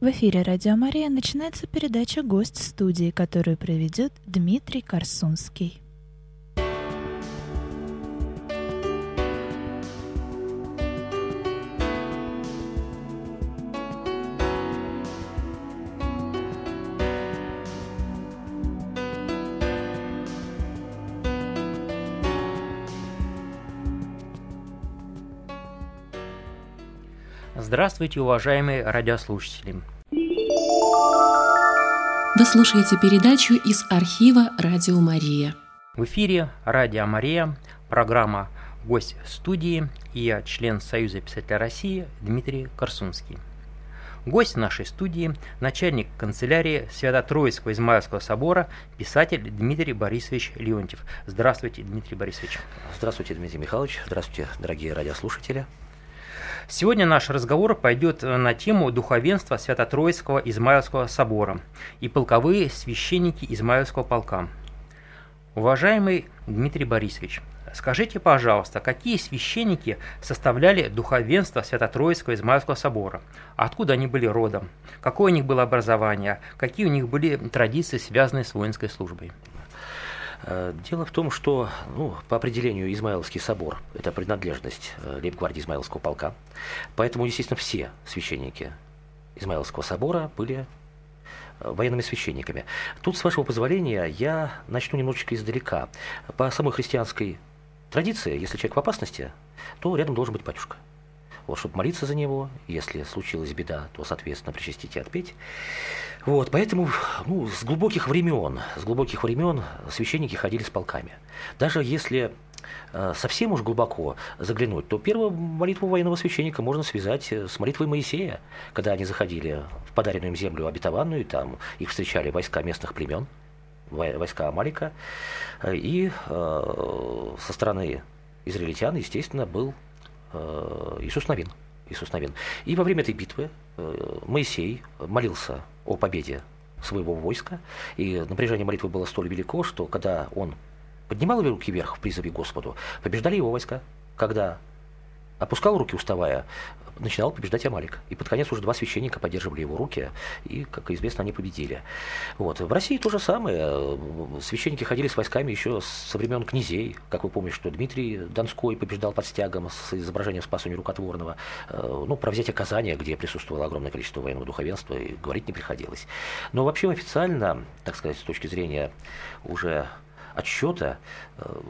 В эфире «Радио Мария» начинается передача «Гость студии», которую проведет Дмитрий Корсунский. Здравствуйте, уважаемые радиослушатели. Вы слушаете передачу из архива «Радио Мария». В эфире «Радио Мария», программа «Гость студии» и я, член Союза писателей России Дмитрий Корсунский. Гость нашей студии – начальник канцелярии Свято-Троицкого Измаилского собора, писатель Дмитрий Борисович Леонтьев. Здравствуйте, Дмитрий Борисович. Здравствуйте, Дмитрий Михайлович. Здравствуйте, дорогие радиослушатели. Сегодня наш разговор пойдет э, на тему духовенства Свято-Троицкого Измаилского собора и полковые священники Измаилского полка. Уважаемый Дмитрий Борисович, скажите, пожалуйста, какие священники составляли духовенство Свято-Троицкого Измаилского собора? Откуда они были родом? Какое у них было образование? Какие у них были традиции, связанные с воинской службой? Э, дело в том, что ну, по определению Измаиловский собор – это принадлежность э, лейб-гвардии Измаиловского полка. Поэтому, естественно, все священники Измаиловского собора были э, военными священниками. Тут, с вашего позволения, я начну немножечко издалека. По самой христианской традиции, если человек в опасности, то рядом должен быть батюшка. Вот, чтобы молиться за него, если случилась беда, то, соответственно, причастить и отпеть. Вот, поэтому ну, с глубоких времен, с глубоких времен священники ходили с полками. Даже если э, совсем уж глубоко заглянуть, то первую молитву военного священника можно связать э, с молитвой Моисея, когда они заходили в подаренную им землю обетованную, там их встречали войска местных племен, войска Амалика, э, и со стороны израильтян, естественно, был Иисус Новин. Иисус Новин. И во время этой битвы э, Моисей молился о победе своего войска, и напряжение молитвы было столь велико, что когда он поднимал руки вверх в призыве Господу, побеждали его войска. Когда опускал руки, уставая, начинал побеждать Амалик. И под конец уже два священника поддерживали его руки, и, как известно, они победили. Вот. В России то же самое. Священники ходили с войсками еще со времен князей. Как вы помните, что Дмитрий Донской побеждал под стягом с изображением Спаса Нерукотворного. Э, ну, про взятие Казани, где присутствовало огромное количество военного духовенства, и говорить не приходилось. Но вообще официально, так сказать, с точки зрения уже отсчета, э,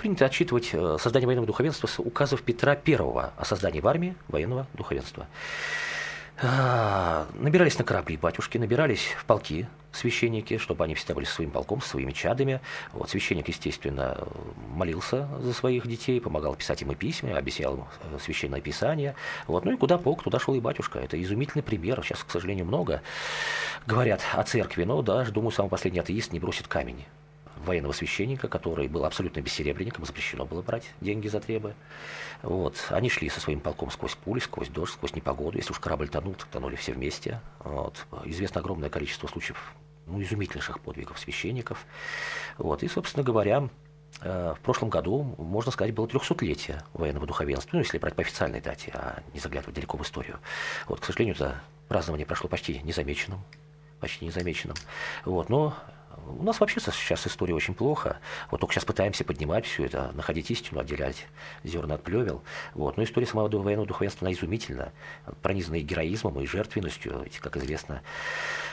принято отчитывать э, создание военного духовенства с указов Петра I о создании в армии военного духовенства. А, набирались на корабли батюшки, набирались в полки священники, чтобы они всегда были со своим полком, со своими чадами. Вот, священник, естественно, молился за своих детей, помогал писать им и письма, объяснял им э, священное писание. Вот, ну и куда полк, туда шел и батюшка. Это изумительный пример. Сейчас, к сожалению, много говорят о церкви, но даже, думаю, самый последний атеист не бросит камень военного священника, который был абсолютно бессеребренником, запрещено было брать деньги за требы. Вот. Они шли со своим полком сквозь пули, сквозь дождь, сквозь непогоду. Если уж корабль тонул, то тонули все вместе. Вот. Известно огромное количество случаев ну, изумительнейших подвигов священников. Вот. И, собственно говоря, э, в прошлом году, можно сказать, было 300-летие военного духовенства, ну, если брать по официальной дате, а не заглядывать далеко в историю. Вот, к сожалению, это празднование прошло почти незамеченным, почти незамеченным. Вот, но у нас вообще сейчас история очень плохо. Вот только сейчас пытаемся поднимать все это, находить истину, отделять зерна от плевел. Вот. Но история самого военного духовенства, она изумительна, пронизана и героизмом, и жертвенностью. Ведь, как известно,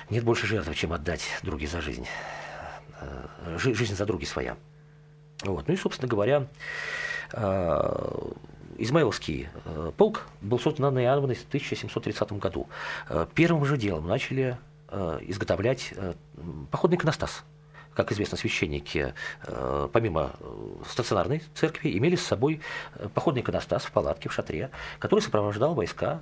нет больше жертв, чем отдать други за жизнь. Э, жизнь за други своя. Вот. Ну и, собственно говоря, э, Измаиловский э, полк был создан Анной Иоанновной в 1730 году. Первым же делом начали изготовлять э, походный иконостас. Как известно, священники, э, помимо стационарной церкви, имели с собой походный иконостас в палатке, в шатре, который сопровождал войска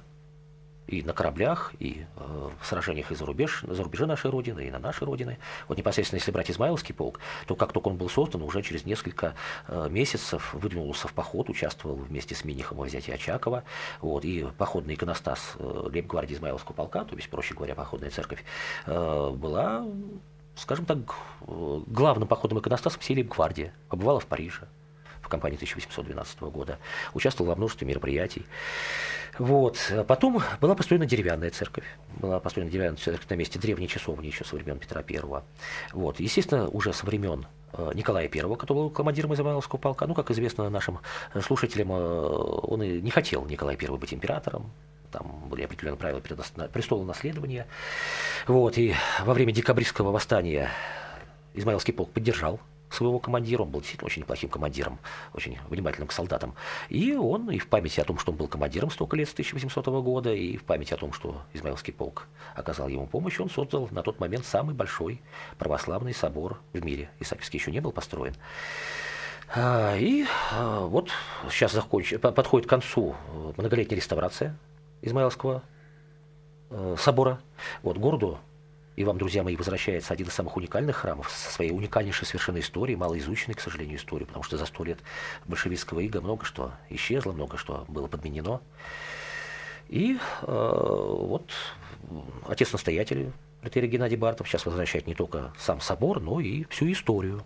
и на кораблях, и э, в сражениях и за, рубеж, за рубежи нашей Родины, и на нашей Родины. Вот непосредственно, если брать Измаиловский полк, то как только он был создан, уже через несколько э, месяцев выдвинулся в поход, участвовал вместе с Минихом во взятии Очакова. Вот, и походный иконостас э, лейб-гвардии Измаиловского полка, то есть, проще говоря, походная церковь, э, была, скажем так, главным походным иконостасом всей лейб-гвардии. Побывала в Париже, в кампании 1812 года, участвовал во множестве мероприятий. Вот. Потом была построена деревянная церковь. Была построена деревянная церковь на месте древней часовни еще со времен Петра I. Вот. Естественно, уже со времен э, Николая I, который был командиром Измайловского полка. Ну, как известно нашим слушателям, э, он и не хотел Николай I быть императором. Там были определенные правила престола наследования. Вот. И во время декабристского восстания Измайловский полк поддержал своего командира, он был действительно очень неплохим командиром, очень внимательным к солдатам. И он и в памяти о том, что он был командиром столько лет с 1800 года, и в памяти о том, что Измаилский полк оказал ему помощь, он создал на тот момент самый большой православный собор в мире. Исаакиевский еще не был построен. А, и а, вот сейчас законч... подходит к концу многолетняя реставрация Измаилского э, собора. Вот городу и вам, друзья мои, возвращается один из самых уникальных храмов со своей уникальнейшей совершенно историей, малоизученной, к сожалению, историей, потому что за сто лет большевистского ига много что исчезло, много что было подменено. И э, вот отец-настоятель Литери Геннадий Бартов сейчас возвращает не только сам собор, но и всю историю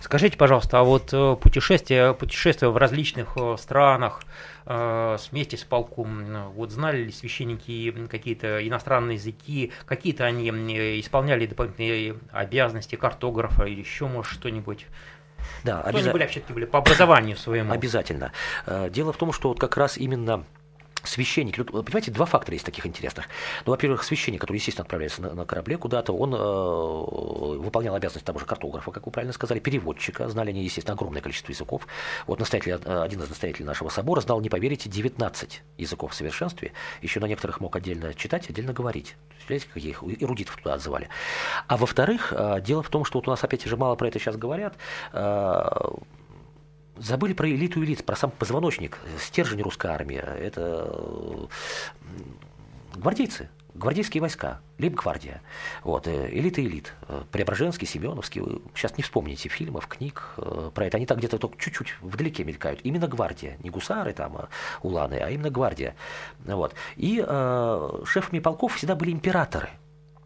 скажите, пожалуйста, а вот э, путешествия, путешествия в различных э, странах э, вместе с полком, вот знали ли священники какие-то иностранные языки, какие-то они исполняли дополнительные обязанности картографа или еще, может, что-нибудь? Да, Кто обяза... они были были по образованию своему? Обязательно. Дело в том, что вот как раз именно священник, понимаете, два фактора есть таких интересных. Ну, во-первых, священник, который, естественно, отправляется на, на корабле куда-то, он э, выполнял обязанность того же картографа, как вы правильно сказали, переводчика, знали они, естественно, огромное количество языков. Вот настоятель, э, один из настоятелей нашего собора знал, не поверите, 19 языков в совершенстве, еще на некоторых мог отдельно читать, отдельно говорить. Представляете, какие их эрудитов туда отзывали. А во-вторых, э, дело в том, что вот у нас опять же мало про это сейчас говорят, э, забыли про элиту элит, про сам позвоночник, стержень русской армии. Это гвардейцы, гвардейские войска, лейб-гвардия. Вот, э, элита элит. Преображенский, Семеновский. Сейчас не вспомните фильмов, книг э, про это. Они так где-то только чуть-чуть вдалеке мелькают. Именно гвардия. Не гусары там, а уланы, а именно гвардия. Вот. И э, шефами полков всегда были императоры.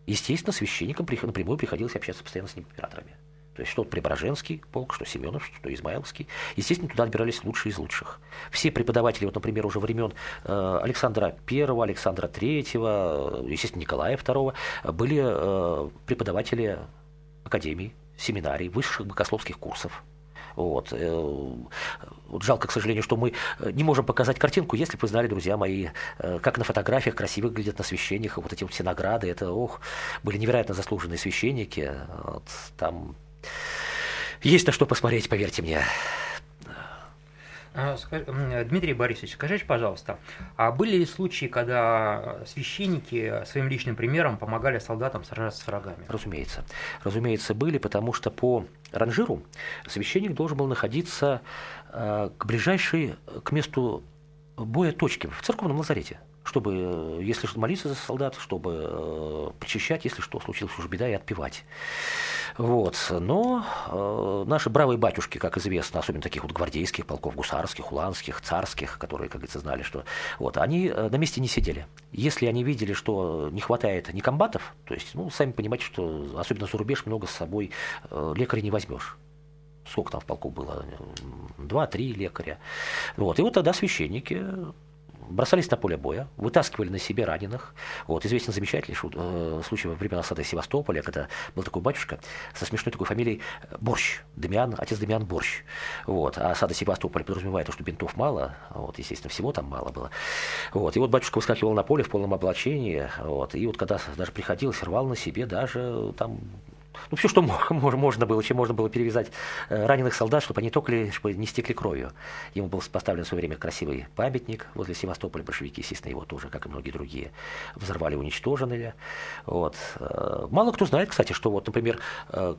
Естественно, священникам напрямую приходилось общаться постоянно с императорами. То есть что Преображенский полк, что Семенов, что Измайловский. Естественно, туда отбирались лучшие из лучших. Все преподаватели, вот, например, уже времен э, Александра I, Александра III, э, естественно, Николая II, были э, преподаватели академий, семинарий, высших богословских курсов. Вот. вот жалко, к сожалению, что мы не можем показать картинку, если бы вы знали, друзья мои, как на фотографиях красиво выглядят на священниках, вот эти вот все награды, это, ох, были невероятно заслуженные священники, вот, там есть на что посмотреть, поверьте мне. А, Дмитрий Борисович, скажите, пожалуйста, а были ли случаи, когда священники своим личным примером помогали солдатам сражаться с врагами? Разумеется. Разумеется, были, потому что по ранжиру священник должен был находиться а, к ближайшей, к месту боя точки в церковном лазарете чтобы, э, если что, молиться за солдат, чтобы э, причащать, если что, случилась уже беда, и отпевать. Вот. Но э, наши бравые батюшки, как известно, особенно таких вот гвардейских полков, гусарских, уланских, царских, которые, как говорится, знали, что... Вот, они э, на месте не сидели. Если они видели, что не хватает ни комбатов, то есть, ну, сами понимаете, что особенно за рубеж много с собой э, лекаря не возьмешь сколько там в полку было, два-три лекаря. Вот. И вот тогда священники бросались на поле боя, вытаскивали на себе раненых. Вот, известен замечательный шу, э, случай во время осады Севастополя, когда был такой батюшка со смешной такой фамилией э, Борщ, Демиан, отец Демиан Борщ. Вот, а осада Севастополя подразумевает то, что бинтов мало, вот, естественно, всего там мало было. Вот, и вот батюшка выскакивал на поле в полном облачении, вот, и вот когда даже приходилось, рвал на себе даже там ну, все, что можно было, чем можно было перевязать э, раненых солдат, чтобы они токли, чтобы не стекли кровью. Ему был поставлен в свое время красивый памятник возле Севастополя. Большевики, естественно, его тоже, как и многие другие, взорвали, уничтожили. Вот. Э, мало кто знает, кстати, что вот, например, э,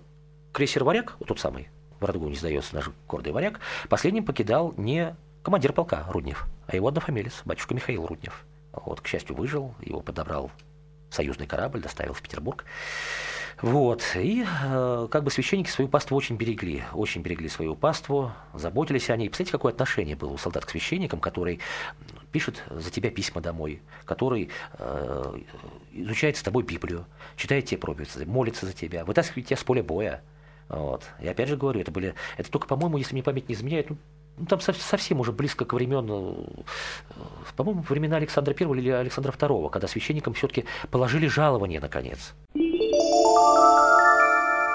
крейсер «Варяг», вот тот самый, врагу не сдается наш гордый «Варяг», последним покидал не командир полка Руднев, а его однофамилец, батюшка Михаил Руднев. Вот, к счастью, выжил, его подобрал союзный корабль, доставил в Петербург. Вот. И э, как бы священники свою паству очень берегли, очень берегли свою паству, заботились о ней. Представляете, какое отношение было у солдат к священникам, который пишет за тебя письма домой, который э, изучает с тобой Библию, читает тебе проповедь, молится за тебя, вытаскивает тебя с поля боя, Вот. И опять же говорю, это были, это только, по-моему, если мне память не изменяет, ну, ну, там совсем уже близко к времен, э, по-моему, времена Александра I или Александра II, когда священникам все-таки положили жалование наконец.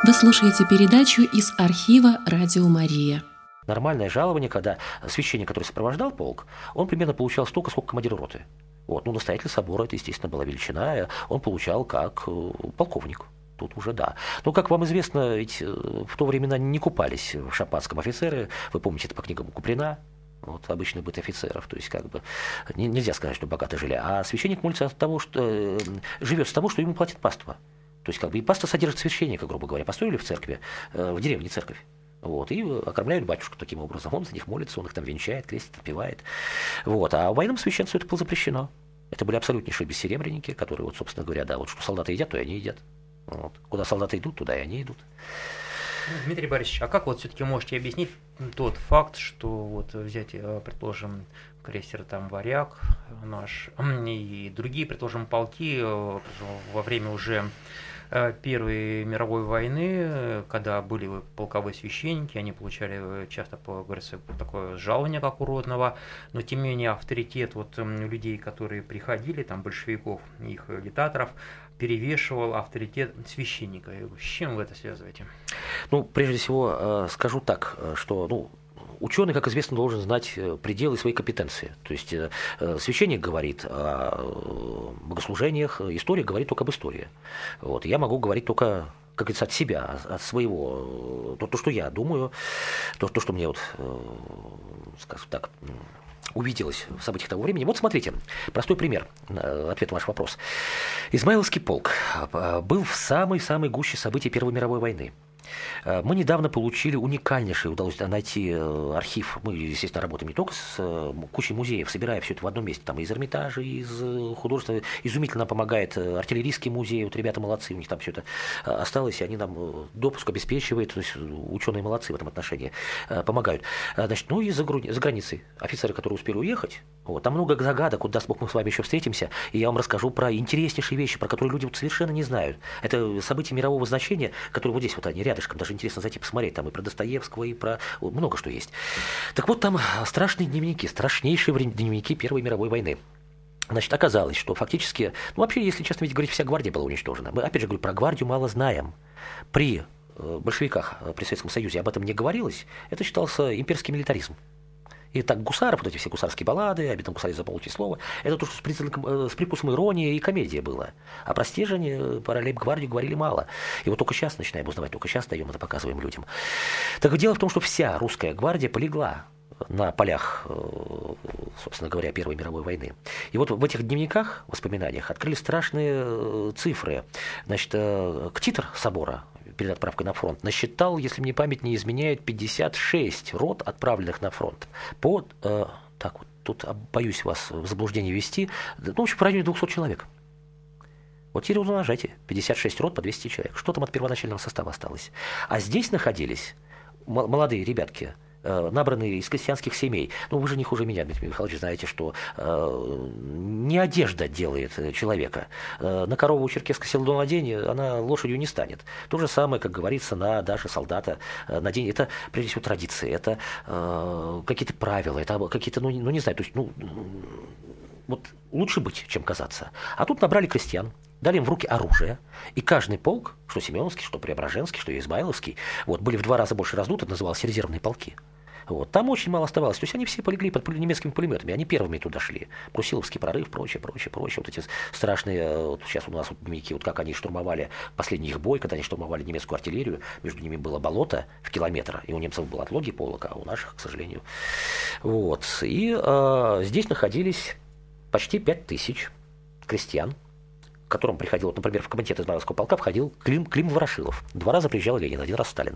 Вы слушаете передачу из архива «Радио Мария». Нормальное жалование, когда священник, который сопровождал полк, он примерно получал столько, сколько командир роты. Вот. Ну, настоятель собора, это, естественно, была величина, он получал как э, полковник. Тут уже да. Но, как вам известно, ведь э, в то времена не купались в шампанском офицеры. Вы помните это по книгам Куприна, вот обычный быт офицеров. То есть, как бы нельзя сказать, что богато жили. А священник молится от того, что э, живет с того, что ему платит паства. То есть, как бы и паства содержит священника, грубо говоря. Построили в церкви, э, в деревне церковь. Вот, и окормляют батюшку таким образом. Он за них молится, он их там венчает, крестит, отпевает. Вот. А военным священству это было запрещено. Это были абсолютнейшие бессеребренники, которые, вот, собственно говоря, да, вот что солдаты едят, то и они едят. Вот. Куда солдаты идут, туда и они идут. Ну, Дмитрий Борисович, а как вот все-таки можете объяснить тот факт, что вот взять, э, предположим, крейсер там «Варяг» наш и другие, предположим, полки э, во время уже Э, Первой мировой войны, когда были полковые священники, они получали часто, говорится, такое жалование как уродного, но тем не менее авторитет вот людей, которые приходили, там большевиков, их агитаторов, перевешивал авторитет священника. С чем вы это связываете? Ну, прежде всего, э, скажу так, что ну, Ученый, как известно, должен знать э, пределы своей компетенции. То есть э, э, священник говорит о богослужениях, история говорит только об истории. Вот. Я могу говорить только как говорится, от себя, от своего, то, то что я думаю, то, то, что мне вот, скажем так, увиделось в событиях того времени. Вот смотрите, простой пример, ответ на ваш вопрос. Измайловский полк был в самой-самой гуще событий Первой мировой войны. Э, мы недавно получили уникальнейший, удалось найти э, архив. Мы, естественно, работаем не только с э, кучей музеев, собирая все это в одном месте, там из Эрмитажа, из художества. Изумительно помогает артиллерийский музей, вот ребята молодцы, у них там все это осталось, и они нам допуск обеспечивают, то есть ученые молодцы в этом отношении, помогают. Значит, ну и за, за границей офицеры, которые успели уехать, вот, там много загадок, вот Бог мы с вами еще встретимся, и я вам расскажу про интереснейшие вещи, про которые люди вот совершенно не знают. Это события мирового значения, которые вот здесь вот они рядышком, даже интересно зайти посмотреть, там и про Достоевского, и про много что есть. Так вот, там страшные дневники, страшнейшие дневники Первой мировой войны. Значит, оказалось, что фактически, ну вообще, если честно, ведь говорить, вся гвардия была уничтожена. Мы, опять же, говорю, про гвардию мало знаем. При э, большевиках, э, при Советском Союзе об этом не говорилось, это считался имперский милитаризм. И так гусаров, вот эти все гусарские баллады, обидном гусаре заполните слово, это то, что с, признаком, э, с прикусом иронии и комедия было. А про стержень, про лейб-гвардию говорили мало. И вот только сейчас начинаем узнавать, только сейчас даем это, показываем людям. Так дело в том, что вся русская гвардия полегла на полях, э, собственно говоря, Первой мировой войны. И вот в этих дневниках, воспоминаниях, открыли страшные э, цифры. Значит, ктитр собора, перед отправкой на фронт, насчитал, если мне память не изменяет, 56 рот, отправленных на фронт. По, э, так вот, тут боюсь вас в заблуждение ввести, ну, в общем, в районе 200 человек. Вот теперь умножайте, 56 рот по 200 человек. Что там от первоначального состава осталось? А здесь находились молодые ребятки, набранные из крестьянских семей. Ну, вы же не хуже меня, Дмитрий Михайлович, знаете, что э, не одежда делает человека. Э, на корову черкесское село надень, она лошадью не станет. То же самое, как говорится, на даже солдата э, надень. Это, прежде всего, традиции, это э, какие-то правила, это какие-то, ну, ну, не знаю, то есть, ну, вот лучше быть, чем казаться. А тут набрали крестьян, дали им в руки оружие, и каждый полк, что Семеновский, что Преображенский, что Измайловский, вот, были в два раза больше раздуты, это называлось резервные полки. Вот. Там очень мало оставалось. То есть они все полегли под немецкими пулеметами. Они первыми туда шли. Брусиловский прорыв, прочее, прочее, прочее. Вот эти страшные, э, вот сейчас у нас вот дневники, вот как они штурмовали последний их бой, когда они штурмовали немецкую артиллерию. Между ними было болото в километр. И у немцев было отлоги полока, а у наших, к сожалению. Вот. И э, здесь находились почти 5 тысяч крестьян, к которым приходил, вот, например, в комитет Измайловского полка входил Клим, Клим Ворошилов. Два раза приезжал Ленин, один раз Сталин.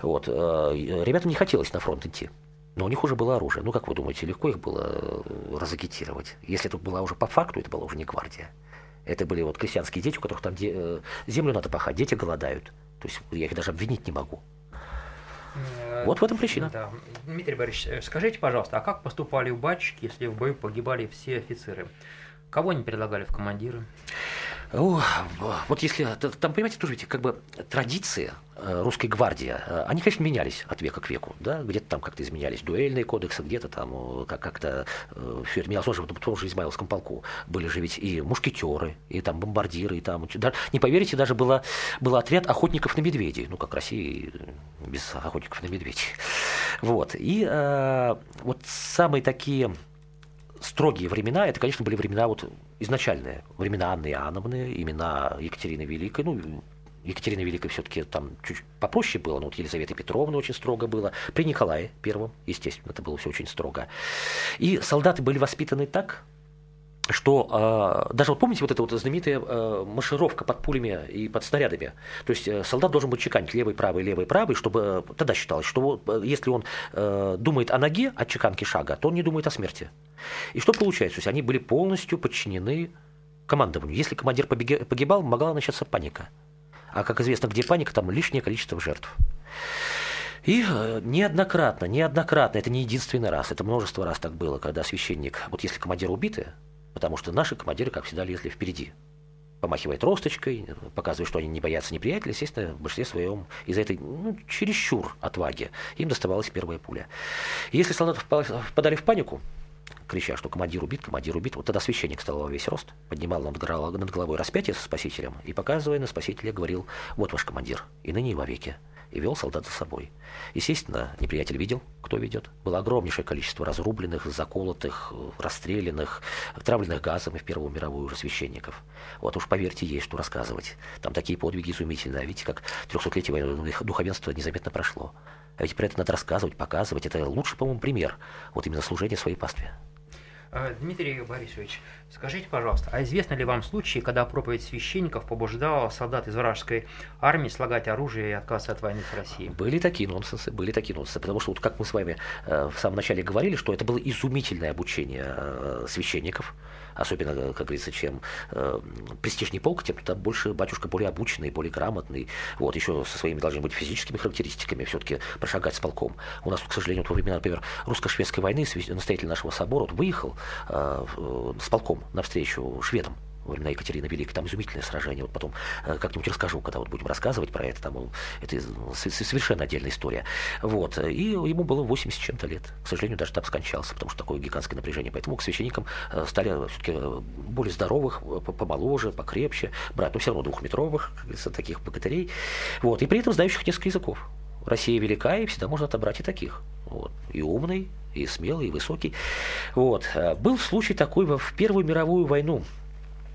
Вот. Э, ребятам не хотелось на фронт идти. Но у них уже было оружие. Ну, как вы думаете, легко их было э, разагитировать? Если это была уже по факту, это была уже не гвардия. Это были вот крестьянские дети, у которых там де... Э, землю надо пахать, дети голодают. То есть я их даже обвинить не могу. Вот в этом причина. Да. Дмитрий Борисович, скажите, пожалуйста, а как поступали у батюшки, если в бою погибали все офицеры? Кого они предлагали в командиры? вот если, там, понимаете, тоже ведь как бы традиции э, русской гвардии, э, они, конечно, менялись от века к веку, да, где-то там как-то изменялись дуэльные кодексы, где-то там как- как-то все это менялось, тоже в том же Измаиловском полку были же ведь и мушкетеры, и там бомбардиры, и там, не поверите, даже была, был отряд охотников на медведей, ну, как Россия без охотников на медведей, вот, и э, вот самые такие строгие времена, это, конечно, были времена вот изначальные, времена Анны Иоанновны, имена Екатерины Великой, ну, Екатерина Великой все-таки там чуть попроще было, но вот Елизаветы Петровны очень строго было. При Николае Первом, естественно, это было все очень строго. И солдаты были воспитаны так, что э, даже вот помните вот эта вот знаменитая э, маршировка под пулями и под снарядами. То есть э, солдат должен быть чеканить левый, правый, левый, правый, чтобы э, тогда считалось, что э, если он э, думает о ноге, от чеканки шага, то он не думает о смерти. И что получается? То есть они были полностью подчинены командованию. Если командир погибал, могла начаться паника. А как известно, где паника, там лишнее количество жертв. И э, неоднократно, неоднократно, это не единственный раз, это множество раз так было, когда священник, вот если командир убиты, Потому что наши командиры, как всегда, лезли впереди. Помахивая тросточкой, показывая, что они не боятся неприятеля, естественно, в большинстве своем из-за этой ну, чересчур отваги им доставалась первая пуля. Если солдаты впадали в панику, крича, что командир убит, командир убит. Вот тогда священник стал во весь рост, поднимал над головой распятие со спасителем и, показывая на спасителя, говорил, вот ваш командир, и ныне и вовеки и вел солдат за собой. Естественно, неприятель видел, кто ведет. Было огромнейшее количество разрубленных, заколотых, расстрелянных, отравленных газом и в Первую мировую уже священников. Вот уж поверьте, есть что рассказывать. Там такие подвиги изумительные. А видите, как 300-летие духовенства незаметно прошло. А ведь про это надо рассказывать, показывать. Это лучший, по-моему, пример. Вот именно служение своей пастве. Э, Дмитрий Борисович, скажите, пожалуйста, а известно ли вам случаи, когда проповедь священников побуждала солдат из вражеской армии слагать оружие и отказываться от войны с Россией? Были такие нонсенсы, были такие нонсенсы, потому что вот как мы с вами э, в самом начале говорили, что это было изумительное обучение э, священников, особенно, как говорится, чем э, престижней полк, тем туда больше батюшка более обученный, более грамотный, вот, еще со своими должны быть физическими характеристиками все-таки прошагать с полком. У нас, к сожалению, вот во времена, например, русско-шведской войны настоятель нашего собора вот, выехал э, с полком навстречу шведам, времена Екатерины Великой, там изумительное сражение. Вот потом э, как-нибудь расскажу, когда вот будем рассказывать про это, там это совершенно отдельная история. Вот. И ему было 80 чем-то лет. К сожалению, даже там скончался, потому что такое гигантское напряжение. Поэтому к священникам э, стали все-таки э, более здоровых, помоложе, покрепче брать, но все равно двухметровых, как таких богатырей. Вот. И при этом знающих несколько языков. Россия велика, и всегда можно отобрать и таких. Вот. И умный, и смелый, и высокий. Вот. Был случай такой в Первую мировую войну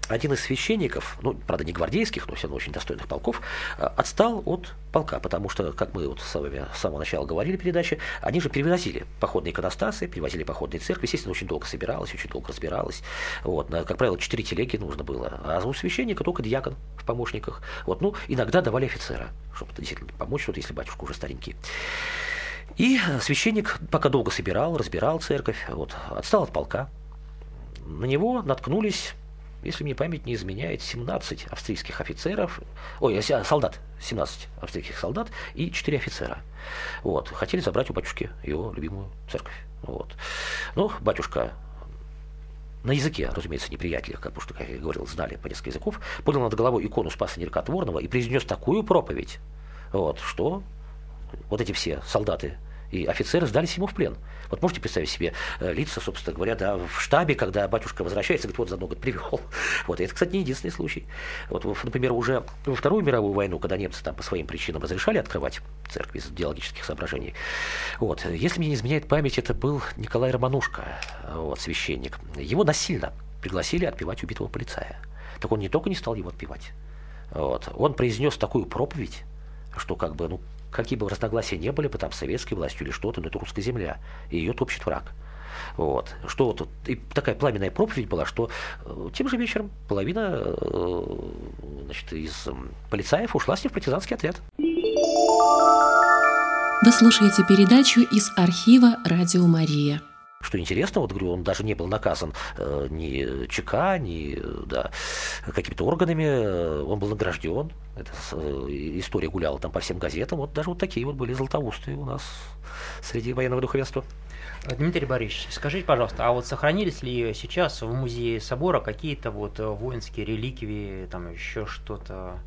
один из священников, ну, правда, не гвардейских, но все равно очень достойных полков, э, отстал от полка, потому что, как мы вот с вами с самого начала говорили передачи, они же перевозили походные иконостасы, перевозили походные церкви, естественно, очень долго собиралось, очень долго разбиралось. Вот, как правило, четыре телеги нужно было, а у священника только диакон в помощниках. Вот, ну, иногда давали офицера, чтобы действительно помочь, вот если батюшка уже старенький. И священник пока долго собирал, разбирал церковь, вот, отстал от полка. На него наткнулись если мне память не изменяет, 17 австрийских офицеров, ой, а, солдат, 17 австрийских солдат и 4 офицера. Вот, хотели забрать у батюшки его любимую церковь. Вот. Ну, батюшка на языке, разумеется, неприятеля, как, что, как я говорил, знали по несколько языков, поднял над головой икону Спаса Неркотворного и произнес такую проповедь, вот, что вот эти все солдаты и офицеры сдались ему в плен. Вот можете представить себе э, лица, собственно говоря, да, в штабе, когда батюшка возвращается, говорит, вот заодно говорит, привел. Вот, и это, кстати, не единственный случай. Вот, например, уже во Вторую мировую войну, когда немцы там по своим причинам разрешали открывать церкви из идеологических соображений, вот, если мне не изменяет память, это был Николай Романушка, вот, священник. Его насильно пригласили отпевать убитого полицая. Так он не только не стал его отпевать, вот, он произнес такую проповедь, что как бы, ну, какие бы разногласия не были бы там советской властью или что-то, но это русская земля, и ее топчет враг. Вот. Что вот, и такая пламенная проповедь была, что э, тем же вечером половина э, значит, из полицаев ушла с ним в партизанский отряд. Вы слушаете передачу из архива «Радио Мария». Что интересно, вот говорю, он даже не был наказан э, ни ЧК, ни да, какими-то органами, э, он был награжден. Эта э, история гуляла там по всем газетам. Вот даже вот такие вот были златоустые у нас среди военного духовенства. Дмитрий Борисович, скажите, пожалуйста, а вот сохранились ли сейчас в музее собора какие-то вот воинские реликвии, там еще что-то?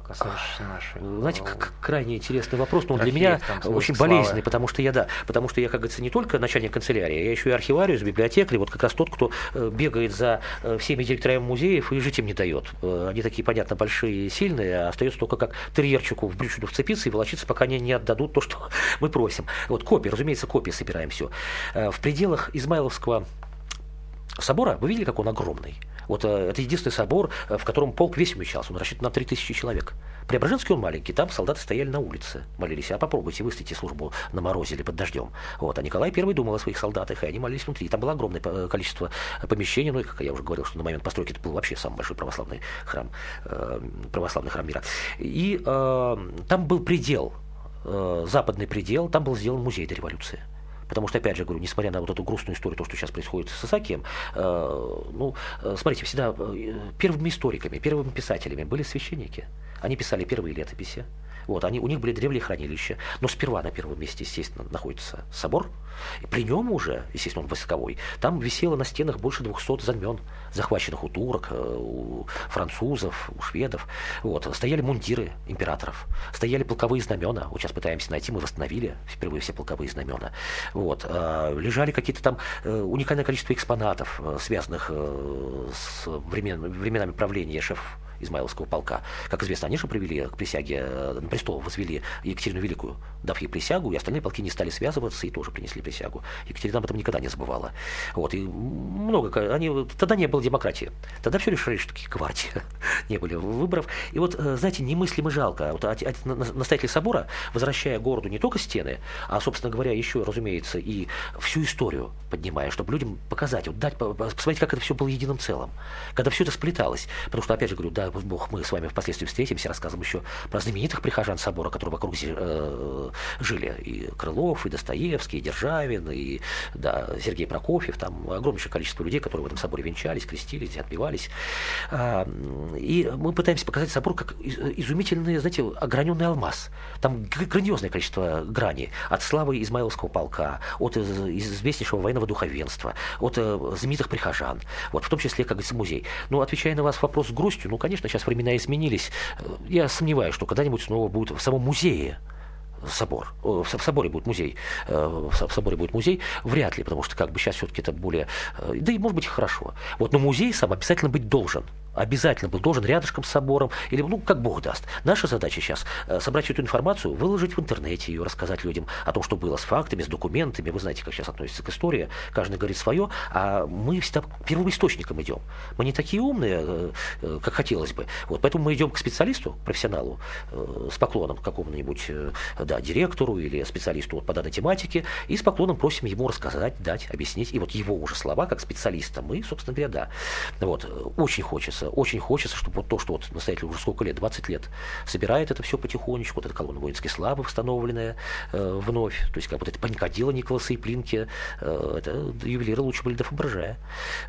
Касающийся наших. Знаете, крайне интересный вопрос, но для меня очень болезненный, потому что я, да, потому что я, как говорится, не только начальник канцелярии, я еще и архивариус, библиотекарь, вот как раз тот, кто э, бегает за э, всеми директорами музеев и жить им не дает. Э, они такие, понятно, большие и сильные, а остается только как терьерчику в брючину вцепиться и волочиться, пока они не отдадут то, что мы просим. Вот копии, разумеется, копии собираем все. В пределах Измайловского собора, вы видели, как он огромный? Вот э, это единственный собор, э, в котором полк весь умещался. Он рассчитан на 3000 человек. Преображенский он маленький, там солдаты стояли на улице, молились. А попробуйте выстоите службу на морозе или под дождем. Вот. А Николай I думал о своих солдатах, и они молились внутри. Там было огромное э, количество помещений. Ну, и, как я уже говорил, что на момент постройки это был вообще самый большой православный храм, православный храм мира. И э, там был предел, э, западный предел, там был сделан музей до революции. Потому что, опять же, говорю, несмотря на вот эту грустную историю, то, что сейчас происходит с Исаакием, э, ну, э, смотрите, всегда э, первыми историками, первыми писателями были священники. Они писали первые летописи, вот, они, у них были древние хранилища, но сперва на первом месте, естественно, находится собор. И при нем уже, естественно, он войсковой, там висело на стенах больше 200 знамен, захваченных у турок, э, у французов, у шведов. Вот, стояли мундиры императоров, стояли полковые знамена. Вот сейчас пытаемся найти, мы восстановили впервые все полковые знамена. Вот, э, лежали какие-то там э, уникальное количество экспонатов, связанных с времен, временами правления шеф Измайловского полка. Как известно, они же привели к присяге, э, на престол возвели Екатерину Великую, дав ей присягу, и остальные полки не стали связываться и тоже принесли присягу. Екатерина об этом никогда не забывала. Вот, и много, они, тогда не было демократии. Тогда все решили, что такие гвардии. не были выборов. И вот, э, знаете, немыслимо жалко. Вот настоятель собора, возвращая городу не только стены, а, собственно говоря, еще, разумеется, и всю историю поднимая, чтобы людям показать, вот дать, посмотреть, как это все было единым целым. Когда все это сплеталось. Потому что, опять же говорю, да, Бог, мы с вами впоследствии встретимся, рассказываем еще про знаменитых прихожан собора, которые вокруг э, жили. И Крылов, и Достоевский, и Державин, и да, Сергей Прокофьев. Там огромнейшее количество людей, которые в этом соборе венчались, крестились, отбивались. А, и мы пытаемся показать собор как изумительный, знаете, ограненный алмаз. Там грандиозное количество граней. От славы Измайловского полка, от известнейшего военного духовенства, от э, знаменитых прихожан. Вот, в том числе, как говорится, музей. Но отвечая на вас вопрос с грустью, ну, конечно, сейчас времена изменились. Я сомневаюсь, что когда-нибудь снова будет в самом музее собор. В соборе будет музей. Э, в соборе будет музей. Вряд ли, потому что как бы сейчас все-таки это более... Э, да и может быть хорошо. Вот, но музей сам обязательно быть должен обязательно был должен рядышком с собором, или, ну, как Бог даст. Наша задача сейчас э, собрать эту информацию, выложить в интернете ее, рассказать людям о том, что было с фактами, с документами. Вы знаете, как сейчас относится к истории, каждый говорит свое, а мы всегда первым источником идем. Мы не такие умные, э, э, как хотелось бы. Вот, поэтому мы идем к специалисту, профессионалу, с поклоном к какому-нибудь да, директору или специалисту вот, по данной тематике, и с поклоном просим ему рассказать, дать, объяснить. И вот его уже слова, как специалиста, мы, собственно говоря, да. Вот, очень хочется хочется, очень хочется, чтобы вот то, что вот настоятель уже сколько лет, 20 лет, собирает это все потихонечку, вот эта колонна воинской славы восстановленная э, вновь, то есть как вот это паникодила Николаса и Плинки, э, это ювелиры лучше были до Фаберже.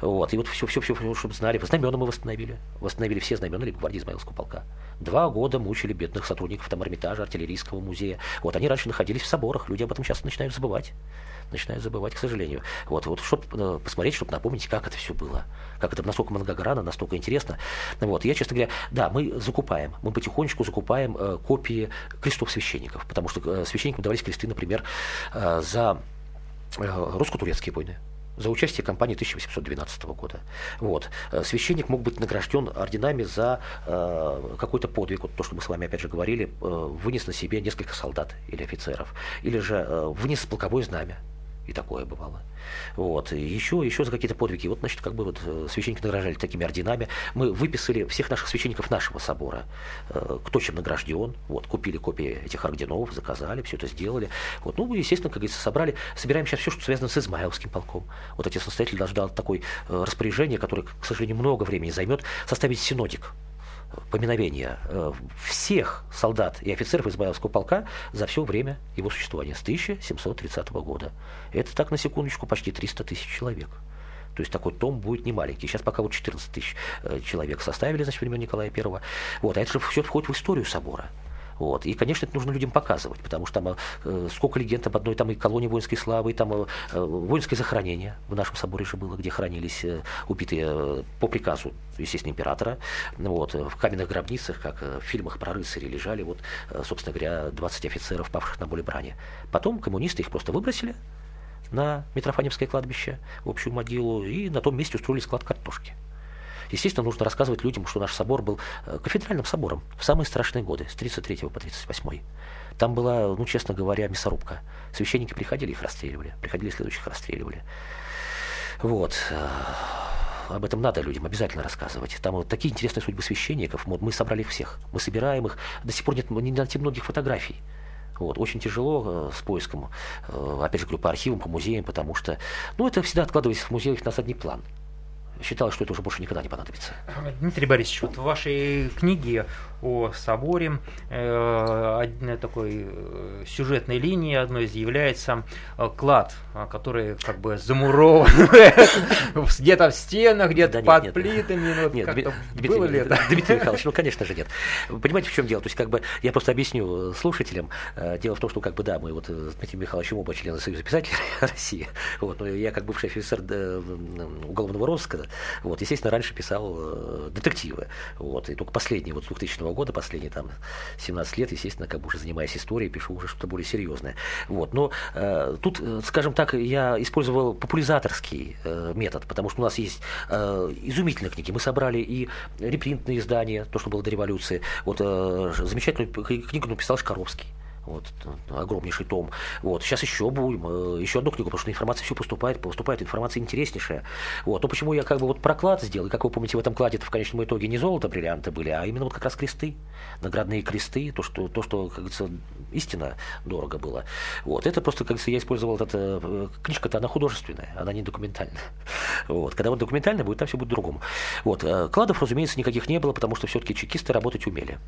Вот, и вот все, все, все, чтобы знали, знамена мы восстановили, восстановили все знамена гвардии Измаилского полка. Два года мучили бедных сотрудников там Эрмитажа, артиллерийского музея. Вот, они раньше находились в соборах, люди об этом часто начинают забывать начинают забывать, к сожалению. Вот, вот чтобы э, посмотреть, чтобы напомнить, как это все было. Как это настолько многогранно, настолько интересно. Вот, я, честно говоря, да, мы закупаем, мы потихонечку закупаем э, копии крестов священников, потому что э, священникам давались кресты, например, э, за русско-турецкие войны за участие кампании 1812 года. Вот. Священник мог быть награжден орденами за э, какой-то подвиг, вот то, что мы с вами опять же говорили, э, вынес на себе несколько солдат или офицеров, или же э, вынес полковое знамя и такое бывало. Вот. И еще, еще за какие-то подвиги. Вот, значит, как бы вот э, священники награждали такими орденами. Мы выписали всех наших священников нашего собора, э, кто чем награжден. Вот, купили копии этих орденов, заказали, все это сделали. Вот, ну, естественно, как говорится, собрали. Собираем сейчас все, что связано с Измайловским полком. Вот эти настоятели даже дал такое э, распоряжение, которое, к сожалению, много времени займет, составить синодик поминовения э, всех солдат и офицеров Измайловского полка за все время его существования с 1730 года. Это так, на секундочку, почти 300 тысяч человек. То есть такой том будет не маленький. Сейчас пока вот 14 тысяч э, человек составили, значит, времен Николая I. Вот, а это же все входит в историю собора. Вот. И, конечно, это нужно людям показывать, потому что там э, сколько легенд об одной там и колонии воинской славы, и там э, э, воинское захоронение в нашем соборе же было, где хранились э, убитые э, по приказу, естественно, императора. Вот. В каменных гробницах, как э, в фильмах про рыцарей, лежали, вот, э, собственно говоря, 20 офицеров, павших на поле брани. Потом коммунисты их просто выбросили на Митрофаневское кладбище, в общую могилу, и на том месте устроили склад картошки. Естественно, нужно рассказывать людям, что наш собор был э, кафедральным собором в самые страшные годы, с 33 по 38. Там была, ну, честно говоря, мясорубка. Священники приходили, их расстреливали. Приходили, следующих расстреливали. Вот. Э, об этом надо людям обязательно рассказывать. Там вот такие интересные судьбы священников. Вот мы собрали их всех. Мы собираем их. До сих пор нет не найти многих фотографий. Вот. Очень тяжело э, с поиском, опять же, говорю, по архивам, по музеям, потому что, ну, это всегда откладывается в музеях на задний план считалось, что это уже больше никогда не понадобится. Дмитрий Борисович, вот в вашей книге о соборе э, такой э, сюжетной линии одной из является э, клад, который как бы замурован где-то в стенах, где-то под плитами. Ну, было ли это? Дмитрий Михайлович, ну, конечно же, нет. Понимаете, в чем дело? То есть, как бы, я просто объясню слушателям. Дело в том, что, как бы, да, мы вот с Дмитрием Михайловичем оба члены Союза писателей России. Вот, но я, как бывший офицер уголовного розыска, вот, естественно, раньше писал детективы. Вот, и только последний, вот, с 2000 года, последние там 17 лет, естественно, как бы уже занимаясь историей, пишу уже что-то более серьезное. Вот. Но э, тут, э, скажем так, я использовал популяризаторский э, метод, потому что у нас есть э, изумительные книги. Мы собрали и репринтные издания, то, что было до революции. Вот э, замечательную книгу написал Шкаровский вот, огромнейший том. Вот, сейчас еще будем, э, еще одну книгу, потому что информация все поступает, поступает информация интереснейшая. Вот, но почему я как бы вот проклад сделал, и как вы помните, в этом кладе в конечном итоге не золото, бриллианты были, а именно вот как раз кресты, наградные кресты, то, что, то, что как говорится, истинно дорого было. Вот, это просто, как говорится, я использовал, это, э, книжка-то она художественная, она не документальная. Вот, когда вот документальная будет, там все будет другому. Вот, э, кладов, разумеется, никаких не было, потому что все-таки чекисты работать умели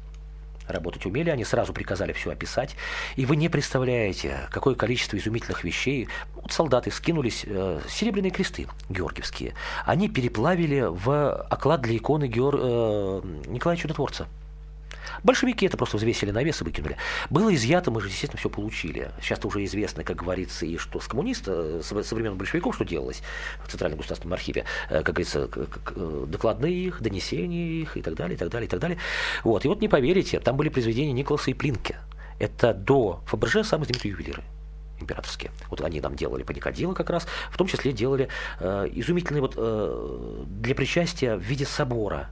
работать умели, они сразу приказали все описать. И вы не представляете, какое количество изумительных вещей. Вот солдаты скинулись, э, серебряные кресты георгиевские. Они переплавили в оклад для иконы Геор... э, Николая Чудотворца. Большевики это просто взвесили на вес и выкинули. Было изъято, мы же, естественно, все получили. Сейчас уже известно, как говорится, и что с коммуниста, со времен большевиков, что делалось в Центральном государственном архиве, э, как говорится, э, докладные их, донесения их и так далее, и так далее, и так далее. Вот. И вот не поверите, там были произведения Николаса и Плинке. Это до Фаберже самые знаменитые ювелиры императорские. Вот они нам делали паникадилы как раз, в том числе делали э, изумительные вот э, для причастия в виде собора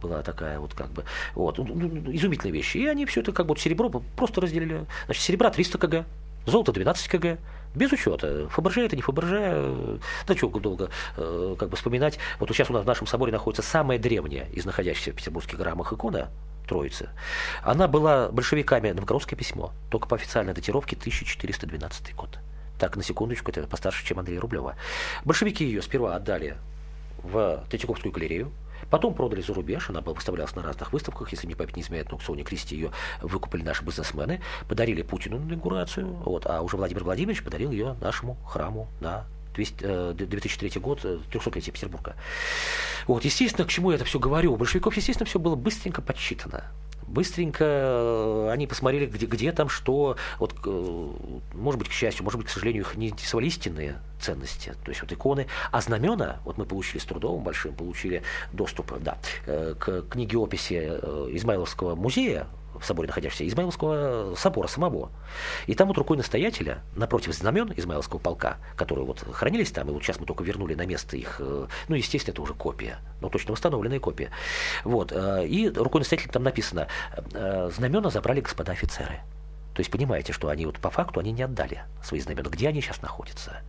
была такая вот как бы, вот, ну, ну, ну, изумительные вещи. И они все это как бы серебро просто разделили. Значит, серебра 300 кг, золото 12 кг, без учета. Фаберже это не Фаберже. Да что долго э, как бы вспоминать. Вот сейчас у нас в нашем соборе находится самая древняя из находящихся в петербургских граммах икона Троицы. Она была большевиками новгородское письмо, только по официальной датировке 1412 год. Так, на секундочку, это постарше, чем Андрей Рублева. Большевики ее сперва отдали в Третьяковскую галерею, Потом продали за рубеж, она была выставлялась на разных выставках, если мне память не изменяет, на аукционе Кристи ее выкупили наши бизнесмены, подарили Путину на инаугурацию, вот, а уже Владимир Владимирович подарил ее нашему храму на 200, 2003 э, год, 300-летие Петербурга. Вот, естественно, к чему я это все говорю? У большевиков, естественно, все было быстренько подсчитано быстренько э, они посмотрели, где, где там что. Вот, э, может быть, к счастью, может быть, к сожалению, их не интересовали истинные ценности, то есть вот иконы. А знамена, вот мы получили с трудовым большим, получили доступ да, э, к книге описи Измайловского музея в соборе находящегося, Измайловского собора самого. И там вот рукой настоятеля, напротив знамен Измайловского полка, которые вот хранились там, и вот сейчас мы только вернули на место их, э, ну, естественно, это уже копия, но точно восстановленная копия. Вот, э, и рукой настоятеля там написано, э, знамена забрали господа офицеры. То есть понимаете, что они вот по факту они не отдали свои знамена. Где они сейчас находятся?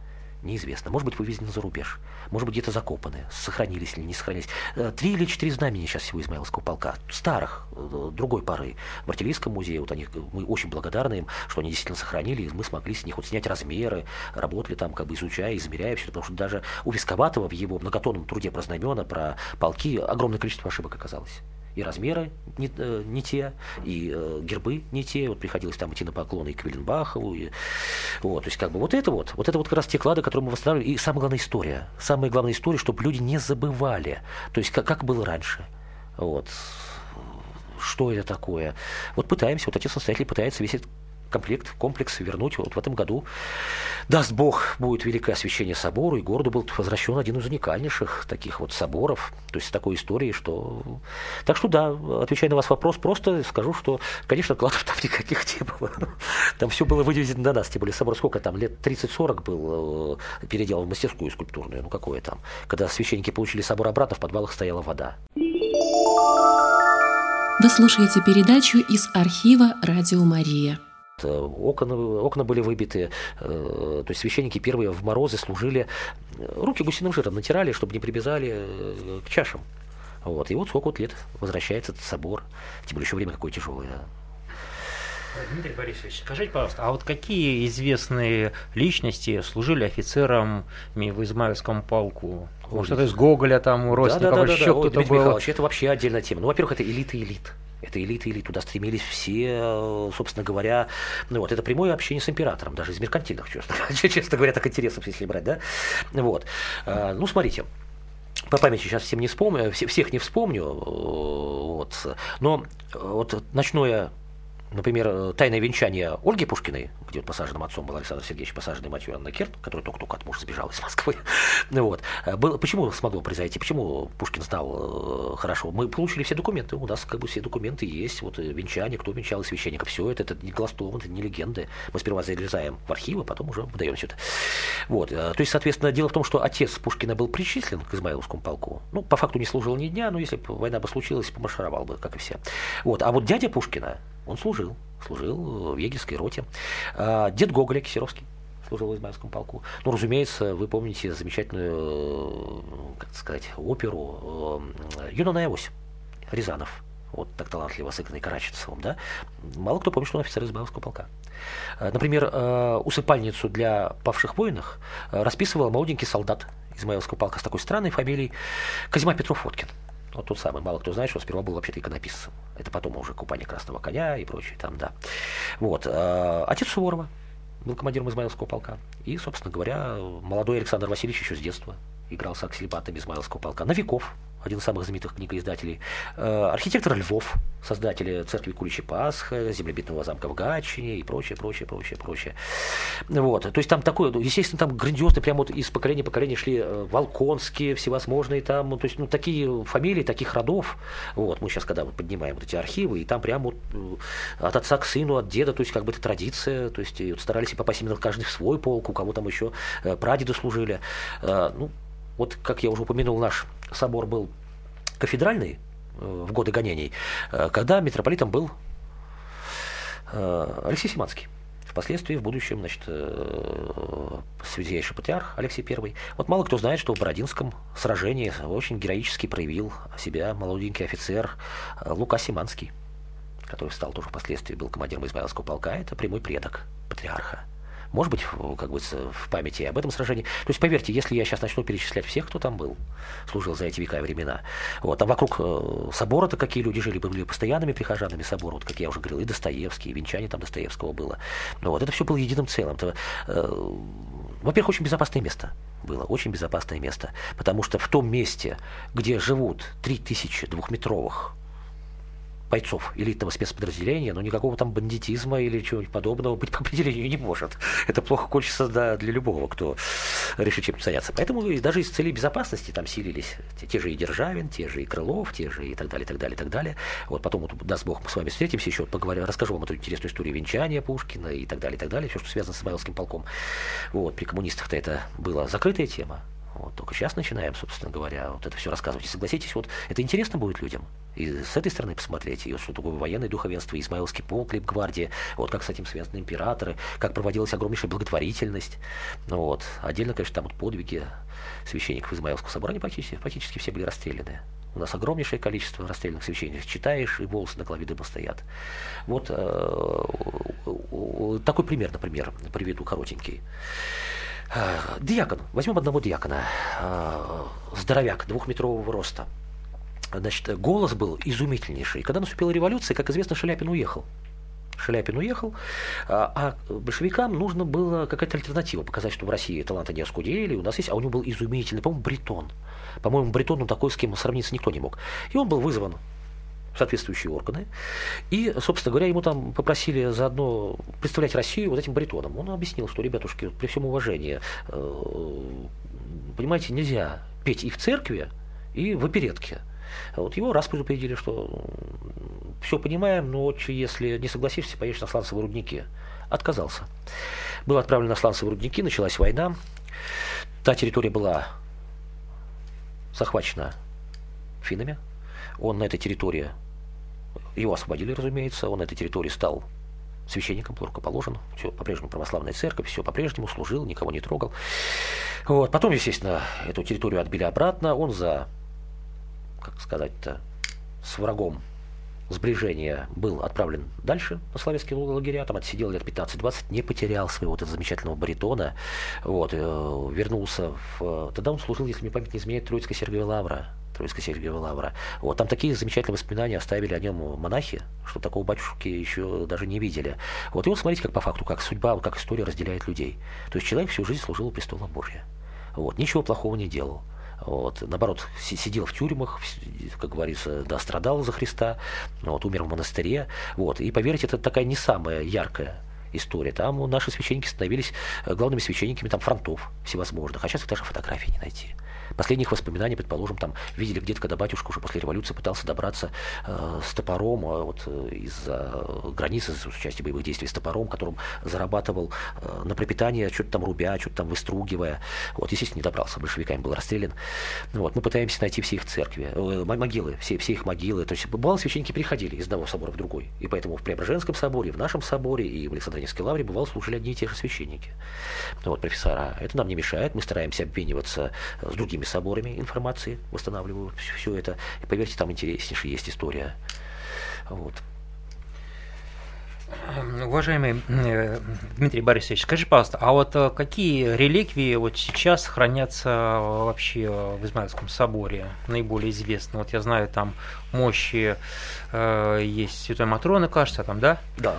Неизвестно. Может быть, вывезены за рубеж. Может быть, где-то закопаны. Сохранились или не сохранились. Э, три или четыре знамени сейчас всего Измаиловского полка. Старых, э, другой поры. В артиллерийском музее. Вот они, мы очень благодарны им, что они действительно сохранили. И мы смогли с них вот снять размеры. Работали там, как бы изучая, измеряя все. Потому что даже у Висковатого в его многотонном труде про знамена, про полки огромное количество ошибок оказалось и размеры не, э, не те, и э, гербы не те. Вот приходилось там идти на поклоны и к Виленбахову. И, вот, то есть как бы вот это вот, вот это вот как раз те клады, которые мы восстанавливали. И самая главная история, самая главная история, чтобы люди не забывали. То есть как, как было раньше. Вот что это такое. Вот пытаемся, вот отец-настоятель пытается весь этот комплект, комплекс вернуть вот в этом году. Даст Бог, будет великое освящение собору, и городу был возвращен один из уникальнейших таких вот соборов, то есть такой историей, что... Так что да, отвечая на вас вопрос, просто скажу, что, конечно, кладов там никаких не было. Там все было вывезено на нас, тем более собор сколько там, лет 30-40 был э, переделан в мастерскую скульптурную, ну какое там. Когда священники получили собор обратно, в подвалах стояла вода. Вы слушаете передачу из архива «Радио Мария». Э, окна, окна были выбиты, э, то есть священники первые в морозы служили, э, руки гусиным жиром натирали, чтобы не прибежали к чашам. Вот. И вот сколько вот лет возвращается этот собор, тем более еще время какое тяжелое. Дмитрий Борисович, скажите, пожалуйста, а вот какие известные личности служили офицерами в Измаильском полку? Может, это из Гоголя, там, у Росникова, да, да, да, еще да, кто-то был? Михайлович, это вообще отдельная тема. Ну, во-первых, это элита элит. Это элита элит. Туда стремились все, собственно говоря. Ну, вот, это прямое общение с императором, даже из меркантильных, честно, честно говоря, так интересов, если брать, да? Вот. А, ну, смотрите, по памяти сейчас всем не вспомню, всех не вспомню, вот. но вот ночное например, э, «Тайное венчание» Ольги Пушкиной, где вот посаженным отцом был Александр Сергеевич, посаженный матерью Анна Керт, который только-только от мужа сбежал из Москвы. вот. Э, было, почему смогло произойти? Почему Пушкин знал э, хорошо? Мы получили все документы, у нас как бы все документы есть, вот венчание, кто венчал священника, все это, это не гластом, это не легенды. Мы сперва залезаем в архивы, потом уже выдаем все это. Вот. То есть, соответственно, дело в том, что отец Пушкина был причислен к Измаиловскому полку. Ну, по факту не служил ни дня, но если бы война бы случилась, помаршировал бы, как и все. Вот. А вот дядя Пушкина, он служил, служил в егерской роте. А, дед Гоголя Кисеровский служил в Измаилском полку. Ну, разумеется, вы помните замечательную, как сказать, оперу «Юная Авось» Рязанов. Вот так талантливо сыгранный Караченцевым, да? Мало кто помнит, что он офицер Измаилского полка. Например, усыпальницу для павших воинов расписывал молоденький солдат Измаилского полка с такой странной фамилией Казима Петров Фоткин. Вот тот самый, мало кто знает, что он сперва был вообще-то иконописцем. Это потом уже купание красного коня и прочее там, да. Вот. Э, отец Суворова был командиром Измаилского полка. И, собственно говоря, молодой Александр Васильевич еще с детства играл с аксельбатом Измаилского полка. Новиков, один из самых знаменитых книгоиздателей. Э, архитектор Львов, создатель церкви Куличи Пасха, землебитного замка в Гатчине и прочее, прочее, прочее, прочее. Вот. То есть там такое, естественно, там грандиозно, прямо вот из поколения в поколение шли э, Волконские, всевозможные там, ну, то есть ну, такие фамилии, таких родов. Вот. Мы сейчас, когда вот поднимаем вот эти архивы, и там прямо вот э, от отца к сыну, от деда, то есть как бы это традиция, то есть вот старались и попасть именно каждый в свой полк, у кого там еще прадеды служили. Ну, вот, как я уже упомянул, наш собор был кафедральный э, в годы гонений, э, когда митрополитом был э, Алексей Симанский. Впоследствии, в будущем, значит, святейший патриарх Алексей I. Вот мало кто знает, что в Бородинском сражении очень героически проявил себя молоденький офицер Лука Симанский, который стал тоже впоследствии, был командиром Измаилского полка. Это прямой предок патриарха может быть, как бы в памяти об этом сражении. То есть, поверьте, если я сейчас начну перечислять всех, кто там был, служил за эти века и времена, вот, там вокруг э, собора-то какие люди жили, были постоянными прихожанами собора, вот, как я уже говорил, и Достоевский, и венчание там Достоевского было. Ну, вот, это все было единым целым. То, э, во-первых, очень безопасное место было, очень безопасное место, потому что в том месте, где живут 3000 двухметровых бойцов элитного спецподразделения, но никакого там бандитизма или чего-нибудь подобного быть по определению не может. Это плохо кончится да, для любого, кто решит чем-то заняться. Поэтому и даже из целей безопасности там силились те, те же и Державин, те же и Крылов, те же и так далее, так далее, так далее. Вот потом, вот, даст Бог, мы с вами встретимся еще, поговорим, расскажу вам эту интересную историю венчания Пушкина и так далее, и так далее, все, что связано с Самойловским полком. Вот, при коммунистах-то это была закрытая тема, вот, только сейчас начинаем, собственно говоря, вот это все рассказывать. И согласитесь, вот это интересно будет людям. И с этой стороны посмотреть, и вот, что такое военное духовенство, Измаилский полк, Лейб-гвардия, вот как с этим связаны императоры, как проводилась огромнейшая благотворительность. Ну, вот. Отдельно, конечно, там вот подвиги священников Измаилского собора, они практически, практически все были расстреляны. У нас огромнейшее количество расстрелянных священников. Читаешь, и волосы на голове дыма стоят. Вот э, такой пример, например, приведу коротенький. Э, диакон, возьмем одного диакона, э, здоровяк, двухметрового роста. Значит, голос был изумительнейший. Когда наступила революция, как известно, Шаляпин уехал. Шаляпин уехал, а, а большевикам нужно было какая-то альтернатива, показать, что в России таланты не оскудели, у нас есть, а у него был изумительный, по-моему, бритон. По-моему, бритон, ну такой, с кем сравниться никто не мог. И он был вызван соответствующие органы. И, собственно говоря, ему там попросили заодно представлять Россию вот этим баритоном. Он объяснил, что, ребятушки, при всем уважении, э, понимаете, нельзя петь и в церкви, и в оперетке. Вот его раз предупредили, что все понимаем, но если не согласишься, поедешь на сланцевые рудники. Отказался. Был отправлен на сланцевые рудники, началась война. Та территория была захвачена финнами. Он на этой территории, его освободили, разумеется, он на этой территории стал священником, рукоположен, все по-прежнему православная церковь, все по-прежнему служил, никого не трогал. Вот. Потом, естественно, эту территорию отбили обратно, он за, как сказать-то, с врагом сближения был отправлен дальше на славянские лагеря, там отсидел лет 15-20, не потерял своего вот этого замечательного баритона, вот, э, вернулся в... Тогда он служил, если мне память не изменяет, Троицкой Сергиевой Лавра, Троицкой Сергиевой Лавра. Вот, там такие замечательные воспоминания оставили о нем монахи, что такого батюшки еще даже не видели. Вот, и вот смотрите, как по факту, как судьба, как история разделяет людей. То есть человек всю жизнь служил у престола Божия. Вот, ничего плохого не делал. Вот, наоборот, сидел в тюрьмах, как говорится, да, страдал за Христа, вот, умер в монастыре. Вот, и поверьте, это такая не самая яркая история. Там наши священники становились э, главными священниками там, фронтов всевозможных, а сейчас их даже фотографий не найти последних воспоминаний, предположим, там видели где-то, когда батюшка уже после революции пытался добраться э, с топором э, вот, э, из-за границы, с участием боевых действий с топором, которым зарабатывал э, на пропитание, что-то там рубя, что-то там выстругивая. Вот, естественно, не добрался, большевиками был расстрелян. Вот, мы пытаемся найти все их церкви, э, могилы, все, все их могилы. То есть, бывало, священники приходили из одного собора в другой. И поэтому в Преображенском соборе, в нашем соборе и в Александровской лавре, бывало, служили одни и те же священники. Вот, профессора. Это нам не мешает, мы стараемся обмениваться с другими другими соборами информации, восстанавливаю все, это. И поверьте, там интереснейшая есть история. Вот. Уважаемый э, Дмитрий Борисович, скажи, пожалуйста, а вот э, какие реликвии вот сейчас хранятся вообще в Измаилском соборе, наиболее известны? Вот я знаю, там мощи э, есть Святой Матроны, кажется, там, да? Да.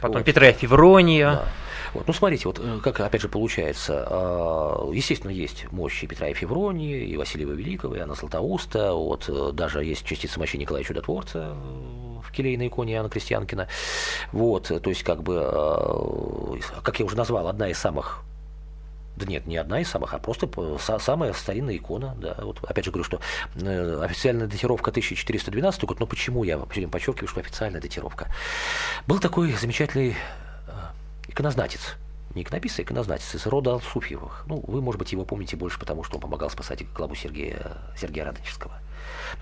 Потом вот. Петра Феврония. Да. Вот. Ну, смотрите, вот э, как опять же получается, а, естественно, есть мощи Петра и Февронии, и Василия Великого, и Анна Златоуста, вот э, даже есть частица мощи Николая Чудотворца э, в келейной иконе Иоанна Крестьянкина. Вот, то есть, как бы, как я уже назвал, одна из самых да нет, не одна из самых, а просто самая старинная икона. Да. Вот, опять же говорю, что официальная датировка 1412 год, но почему я все время подчеркиваю, что официальная датировка. Был такой замечательный иконознатец. Не иконописец, а иконознатец из рода Алсуфьевых. Ну, вы, может быть, его помните больше, потому что он помогал спасать главу Сергея, Сергея Радонежского.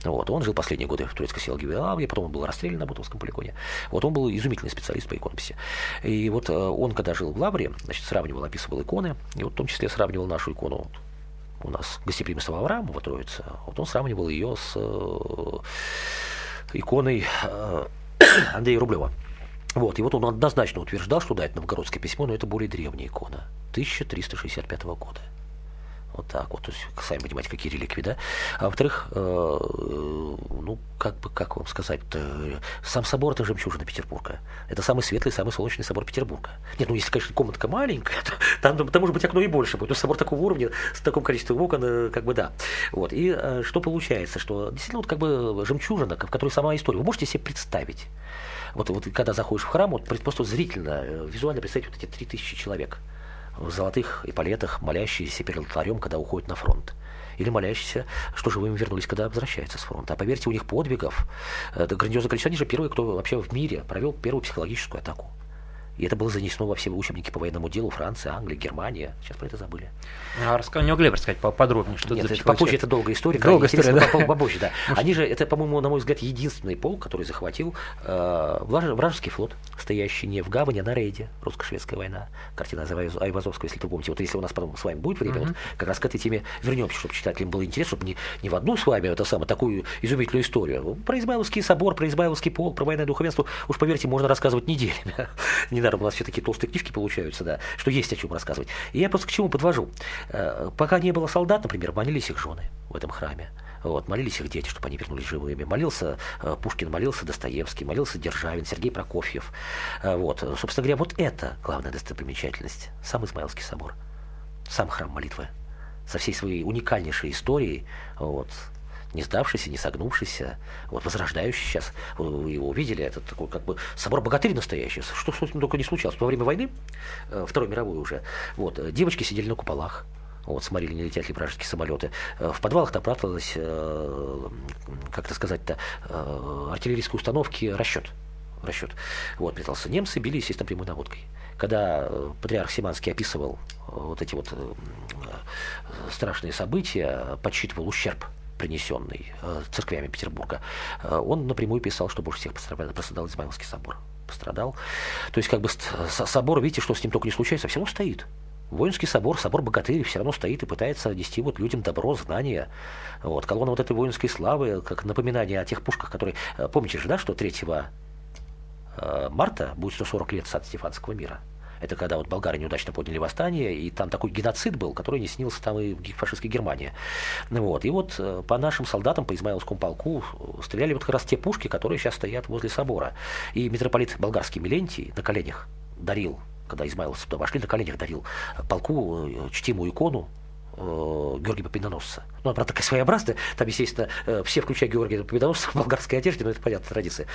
Вот, он жил последние годы в турецкой Селгиве Авге, потом он был расстрелян на Бутовском полигоне. Вот он был изумительный специалист по иконописи. И вот э, он, когда жил в Лавре, значит, сравнивал, описывал иконы, и вот в том числе сравнивал нашу икону у нас гостеприимство Авраамова Троица, вот он сравнивал ее с э, иконой э, Андрея Рублева. Вот, и вот он однозначно утверждал, что да, это новгородское письмо, но это более древняя икона, 1365 года. Вот так вот, то есть, сами понимаете, какие реликвии, да. А во-вторых, э, ну, как бы, как вам сказать сам собор – это жемчужина Петербурга. Это самый светлый, самый солнечный собор Петербурга. Нет, ну, если, конечно, комнатка маленькая, то там, там может быть, окно и больше будет. Но собор такого уровня, с таким количеством окон, э, как бы, да. Вот, и э, что получается, что действительно, вот, как бы, жемчужина, в которой сама история. Вы можете себе представить, вот, вот когда заходишь в храм, вот просто зрительно, визуально представить вот эти 3000 человек в золотых эполетах, молящиеся перед алтарем, когда уходят на фронт или молящиеся, что живыми вернулись, когда возвращаются с фронта. А поверьте, у них подвигов, это грандиозное количество, они же первые, кто вообще в мире провел первую психологическую атаку. И это было занесено во все учебники по военному делу Франции, Англии, Германия. Сейчас про это забыли. А расскажи, не могли бы рассказать поподробнее, что Нет, это попозже это долгая история. Долгая история, да? Попозже, да. Они же, это, по-моему, на мой взгляд, единственный полк, который захватил э, вражеский флот, стоящий не в гавани, а на рейде. Русско-шведская война. Картина Айвазовская, если вы помните. Вот если у нас потом с вами будет время, вот как раз к этой теме вернемся, чтобы читателям было интересно, чтобы не, не в одну с вами, это самое, такую изумительную историю. Про Измайловский собор, про Измайловский полк, про военное духовенство, уж поверьте, можно рассказывать неделями. Надо, у нас все такие толстые книжки получаются, да, что есть о чем рассказывать. И я просто к чему подвожу. Э, пока не было солдат, например, молились их жены в этом храме. Вот, молились их дети, чтобы они вернулись живыми. Молился э, Пушкин, молился Достоевский, молился Державин, Сергей Прокофьев. Э, вот, собственно говоря, вот это главная достопримечательность. Сам Измаилский собор, сам храм молитвы со всей своей уникальнейшей историей. Вот, не сдавшийся, не согнувшийся, вот, возрождающий сейчас. Вы его увидели, это такой как бы собор богатырь настоящий. Что, с ним только не случалось. Во время войны, э, Второй мировой уже, вот, э, девочки сидели на куполах, вот, смотрели, не летят ли вражеские самолеты. Э, в подвалах там пряталась, как это сказать-то, артиллерийской установки расчет. Расчет. Вот, метался. Немцы били, естественно, прямой наводкой. Когда патриарх Симанский описывал вот эти вот страшные события, подсчитывал ущерб принесенный э, церквями Петербурга, э, он напрямую писал, что больше всех пострадал, пострадал Измайловский собор. Пострадал. То есть, как бы собор, видите, что с ним только не случается, все равно стоит. Воинский собор, собор богатырей все равно стоит и пытается нести вот людям добро, знания. Вот, колонна вот этой воинской славы, как напоминание о тех пушках, которые... Э, помните же, да, что 3 марта будет 140 лет сад Стефанского мира. Это когда вот болгары неудачно подняли восстание, и там такой геноцид был, который не снился там и фашистской Германии. Вот. И вот э, по нашим солдатам, по Измаиловскому полку, э, стреляли вот как раз те пушки, которые сейчас стоят возле собора. И митрополит болгарский Милентий на коленях дарил когда Измайловцы туда вошли, на коленях дарил полку э, чтимую икону Георгия Победоносца. Ну, она, правда, такая своеобразная. Там, естественно, э, все, включая Георгия Победоносца, в болгарской одежде, но это понятная традиция.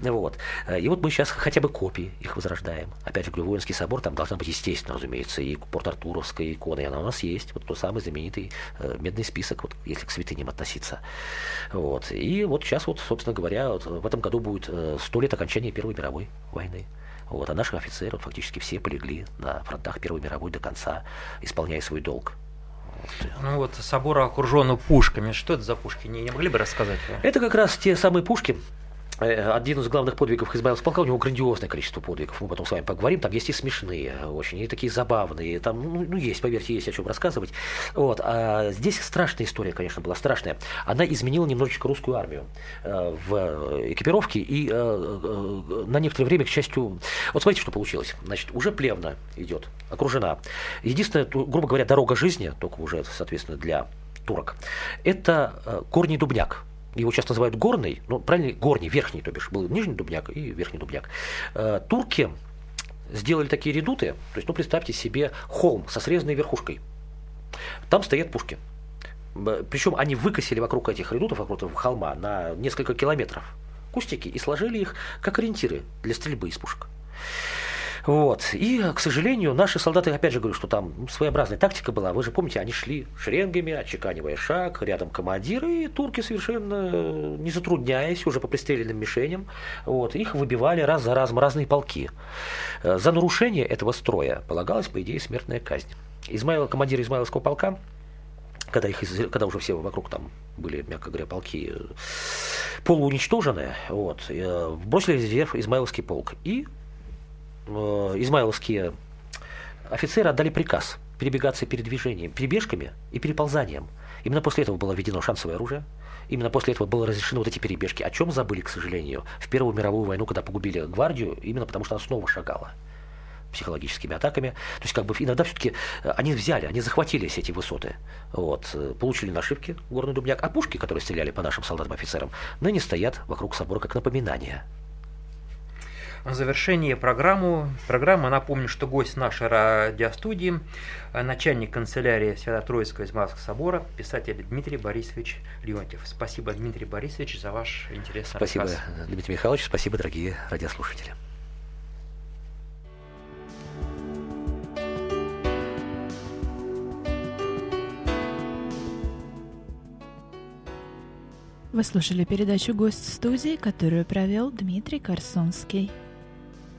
Вот. И вот мы сейчас хотя бы копии их возрождаем. Опять же, говорю, воинский собор, там должна быть, естественно, разумеется, и Порт-Артуровская икона, и она у нас есть. Вот тот самый знаменитый медный список, вот, если к святыням относиться. Вот. И вот сейчас, вот, собственно говоря, вот, в этом году будет сто лет окончания Первой мировой войны. Вот, а наши офицеры вот, фактически все полегли на фронтах Первой мировой до конца, исполняя свой долг. Ну вот собор окружен пушками. Что это за пушки? Не, не могли бы рассказать? Это как раз те самые пушки, один из главных подвигов Измайловского полка, у него грандиозное количество подвигов, мы потом с вами поговорим, там есть и смешные очень, и такие забавные, там, ну, ну есть, поверьте, есть о чем рассказывать. Вот. А здесь страшная история, конечно, была страшная. Она изменила немножечко русскую армию э, в экипировке, и э, на некоторое время, к счастью, вот смотрите, что получилось. Значит, уже плевно идет, окружена. Единственная, грубо говоря, дорога жизни, только уже, соответственно, для турок, это корни дубняк его часто называют горный, ну, правильно, горний, верхний, то бишь, был нижний дубняк и верхний дубняк. Э, турки сделали такие редуты, то есть, ну, представьте себе холм со срезанной верхушкой. Там стоят пушки. Причем они выкосили вокруг этих редутов, вокруг этого холма, на несколько километров кустики и сложили их как ориентиры для стрельбы из пушек. Вот. И, к сожалению, наши солдаты, опять же говорю, что там своеобразная тактика была. Вы же помните, они шли шеренгами, отчеканивая шаг, рядом командиры, и турки совершенно не затрудняясь, уже по пристреленным мишеням, вот, их выбивали раз за разом разные полки. За нарушение этого строя полагалась, по идее, смертная казнь. Измаил, командир Измайловского полка когда, их, когда уже все вокруг там были, мягко говоря, полки полууничтожены, вот, э, бросили вверх Измайловский полк. И Э, измайловские офицеры отдали приказ перебегаться передвижением, перебежками и переползанием. Именно после этого было введено шансовое оружие. Именно после этого было разрешено вот эти перебежки. О чем забыли, к сожалению, в Первую мировую войну, когда погубили гвардию, именно потому что она снова шагала психологическими атаками. То есть как бы иногда все-таки э, они взяли, они захватили все эти высоты, вот, э, получили нашивки горный дубняк, а пушки, которые стреляли по нашим солдатам-офицерам, ныне стоят вокруг собора как напоминание в завершение программу, программы напомню, что гость нашей радиостудии, начальник канцелярии Свято-Троицкого Измайловского собора, писатель Дмитрий Борисович Леонтьев. Спасибо, Дмитрий Борисович, за ваш интересный спасибо, рассказ. Спасибо, Дмитрий Михайлович, спасибо, дорогие радиослушатели. Вы слушали передачу «Гость студии», которую провел Дмитрий Корсунский.